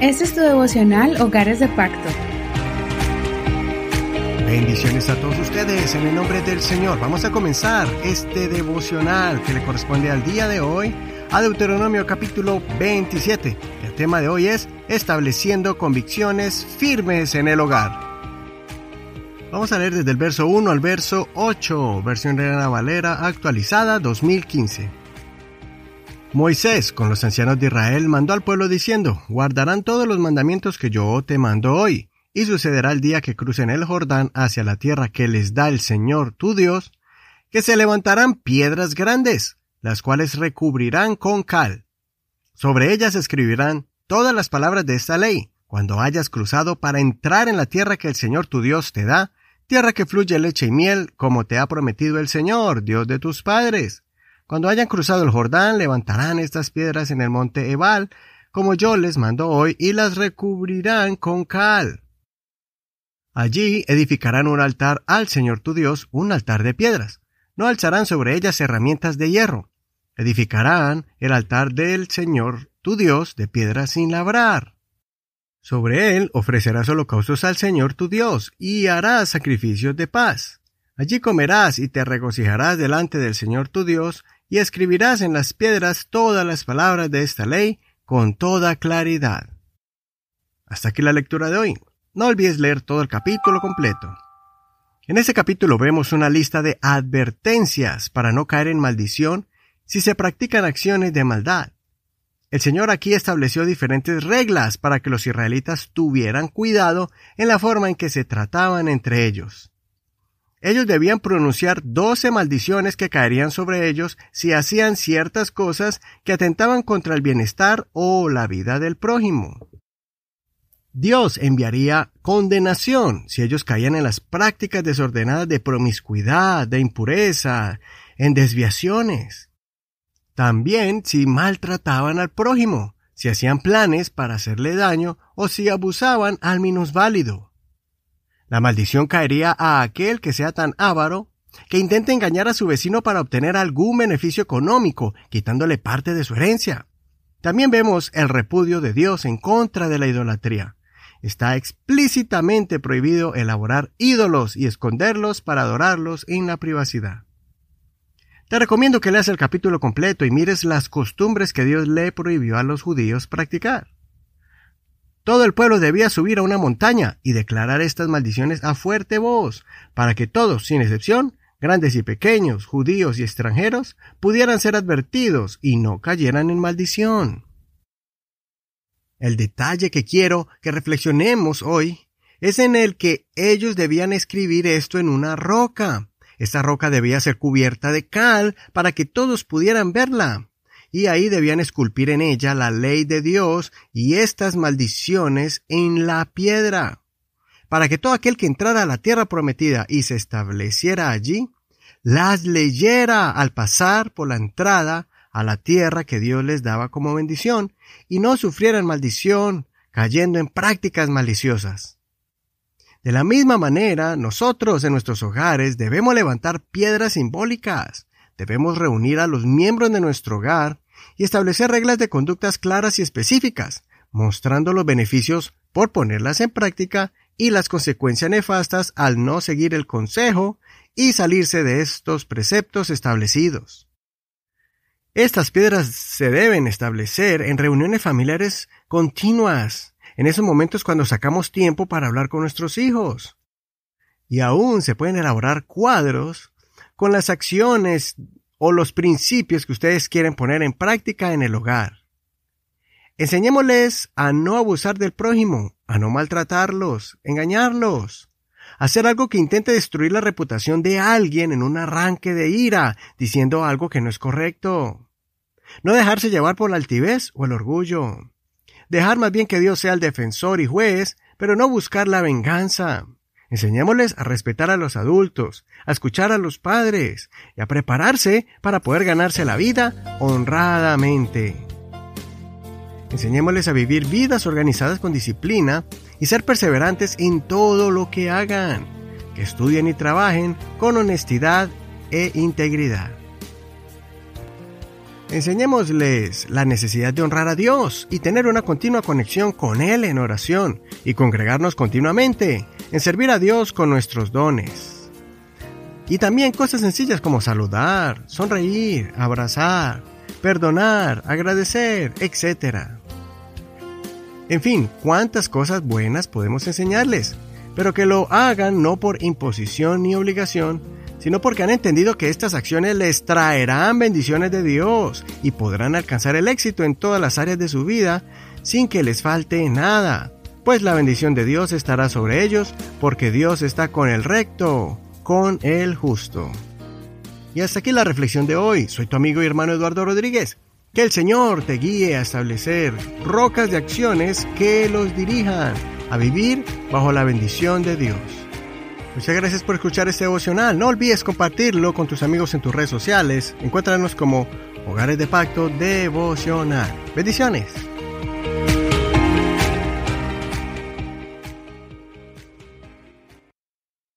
Este es tu devocional Hogares de Pacto. Bendiciones a todos ustedes en el nombre del Señor. Vamos a comenzar este devocional que le corresponde al día de hoy, a Deuteronomio capítulo 27. El tema de hoy es estableciendo convicciones firmes en el hogar. Vamos a leer desde el verso 1 al verso 8, versión Reina Valera actualizada 2015. Moisés, con los ancianos de Israel, mandó al pueblo diciendo, guardarán todos los mandamientos que yo te mando hoy, y sucederá el día que crucen el Jordán hacia la tierra que les da el Señor tu Dios, que se levantarán piedras grandes, las cuales recubrirán con cal. Sobre ellas escribirán todas las palabras de esta ley, cuando hayas cruzado para entrar en la tierra que el Señor tu Dios te da, tierra que fluye leche y miel, como te ha prometido el Señor, Dios de tus padres cuando hayan cruzado el Jordán, levantarán estas piedras en el monte Ebal, como yo les mando hoy, y las recubrirán con cal. Allí edificarán un altar al Señor tu Dios, un altar de piedras. No alzarán sobre ellas herramientas de hierro. Edificarán el altar del Señor tu Dios de piedras sin labrar. Sobre él ofrecerás holocaustos al Señor tu Dios, y harás sacrificios de paz. Allí comerás y te regocijarás delante del Señor tu Dios, y escribirás en las piedras todas las palabras de esta ley con toda claridad. Hasta aquí la lectura de hoy. No olvides leer todo el capítulo completo. En este capítulo vemos una lista de advertencias para no caer en maldición si se practican acciones de maldad. El Señor aquí estableció diferentes reglas para que los israelitas tuvieran cuidado en la forma en que se trataban entre ellos. Ellos debían pronunciar doce maldiciones que caerían sobre ellos si hacían ciertas cosas que atentaban contra el bienestar o la vida del prójimo. Dios enviaría condenación si ellos caían en las prácticas desordenadas de promiscuidad, de impureza, en desviaciones. También si maltrataban al prójimo, si hacían planes para hacerle daño o si abusaban al minusválido. La maldición caería a aquel que sea tan avaro que intente engañar a su vecino para obtener algún beneficio económico, quitándole parte de su herencia. También vemos el repudio de Dios en contra de la idolatría. Está explícitamente prohibido elaborar ídolos y esconderlos para adorarlos en la privacidad. Te recomiendo que leas el capítulo completo y mires las costumbres que Dios le prohibió a los judíos practicar. Todo el pueblo debía subir a una montaña y declarar estas maldiciones a fuerte voz, para que todos, sin excepción, grandes y pequeños, judíos y extranjeros, pudieran ser advertidos y no cayeran en maldición. El detalle que quiero que reflexionemos hoy es en el que ellos debían escribir esto en una roca. Esta roca debía ser cubierta de cal para que todos pudieran verla y ahí debían esculpir en ella la ley de Dios y estas maldiciones en la piedra, para que todo aquel que entrara a la tierra prometida y se estableciera allí, las leyera al pasar por la entrada a la tierra que Dios les daba como bendición, y no sufrieran maldición cayendo en prácticas maliciosas. De la misma manera, nosotros en nuestros hogares debemos levantar piedras simbólicas, Debemos reunir a los miembros de nuestro hogar y establecer reglas de conductas claras y específicas, mostrando los beneficios por ponerlas en práctica y las consecuencias nefastas al no seguir el consejo y salirse de estos preceptos establecidos. Estas piedras se deben establecer en reuniones familiares continuas, en esos momentos cuando sacamos tiempo para hablar con nuestros hijos. Y aún se pueden elaborar cuadros con las acciones o los principios que ustedes quieren poner en práctica en el hogar. Enseñémosles a no abusar del prójimo, a no maltratarlos, engañarlos, hacer algo que intente destruir la reputación de alguien en un arranque de ira, diciendo algo que no es correcto. No dejarse llevar por la altivez o el orgullo. Dejar más bien que Dios sea el defensor y juez, pero no buscar la venganza. Enseñémosles a respetar a los adultos, a escuchar a los padres y a prepararse para poder ganarse la vida honradamente. Enseñémosles a vivir vidas organizadas con disciplina y ser perseverantes en todo lo que hagan, que estudien y trabajen con honestidad e integridad. Enseñémosles la necesidad de honrar a Dios y tener una continua conexión con Él en oración y congregarnos continuamente, en servir a Dios con nuestros dones. Y también cosas sencillas como saludar, sonreír, abrazar, perdonar, agradecer, etc. En fin, cuántas cosas buenas podemos enseñarles, pero que lo hagan no por imposición ni obligación, sino porque han entendido que estas acciones les traerán bendiciones de Dios y podrán alcanzar el éxito en todas las áreas de su vida sin que les falte nada, pues la bendición de Dios estará sobre ellos porque Dios está con el recto, con el justo. Y hasta aquí la reflexión de hoy. Soy tu amigo y hermano Eduardo Rodríguez. Que el Señor te guíe a establecer rocas de acciones que los dirijan a vivir bajo la bendición de Dios. Muchas gracias por escuchar este devocional. No olvides compartirlo con tus amigos en tus redes sociales. Encuéntranos como Hogares de Pacto Devocional. Bendiciones.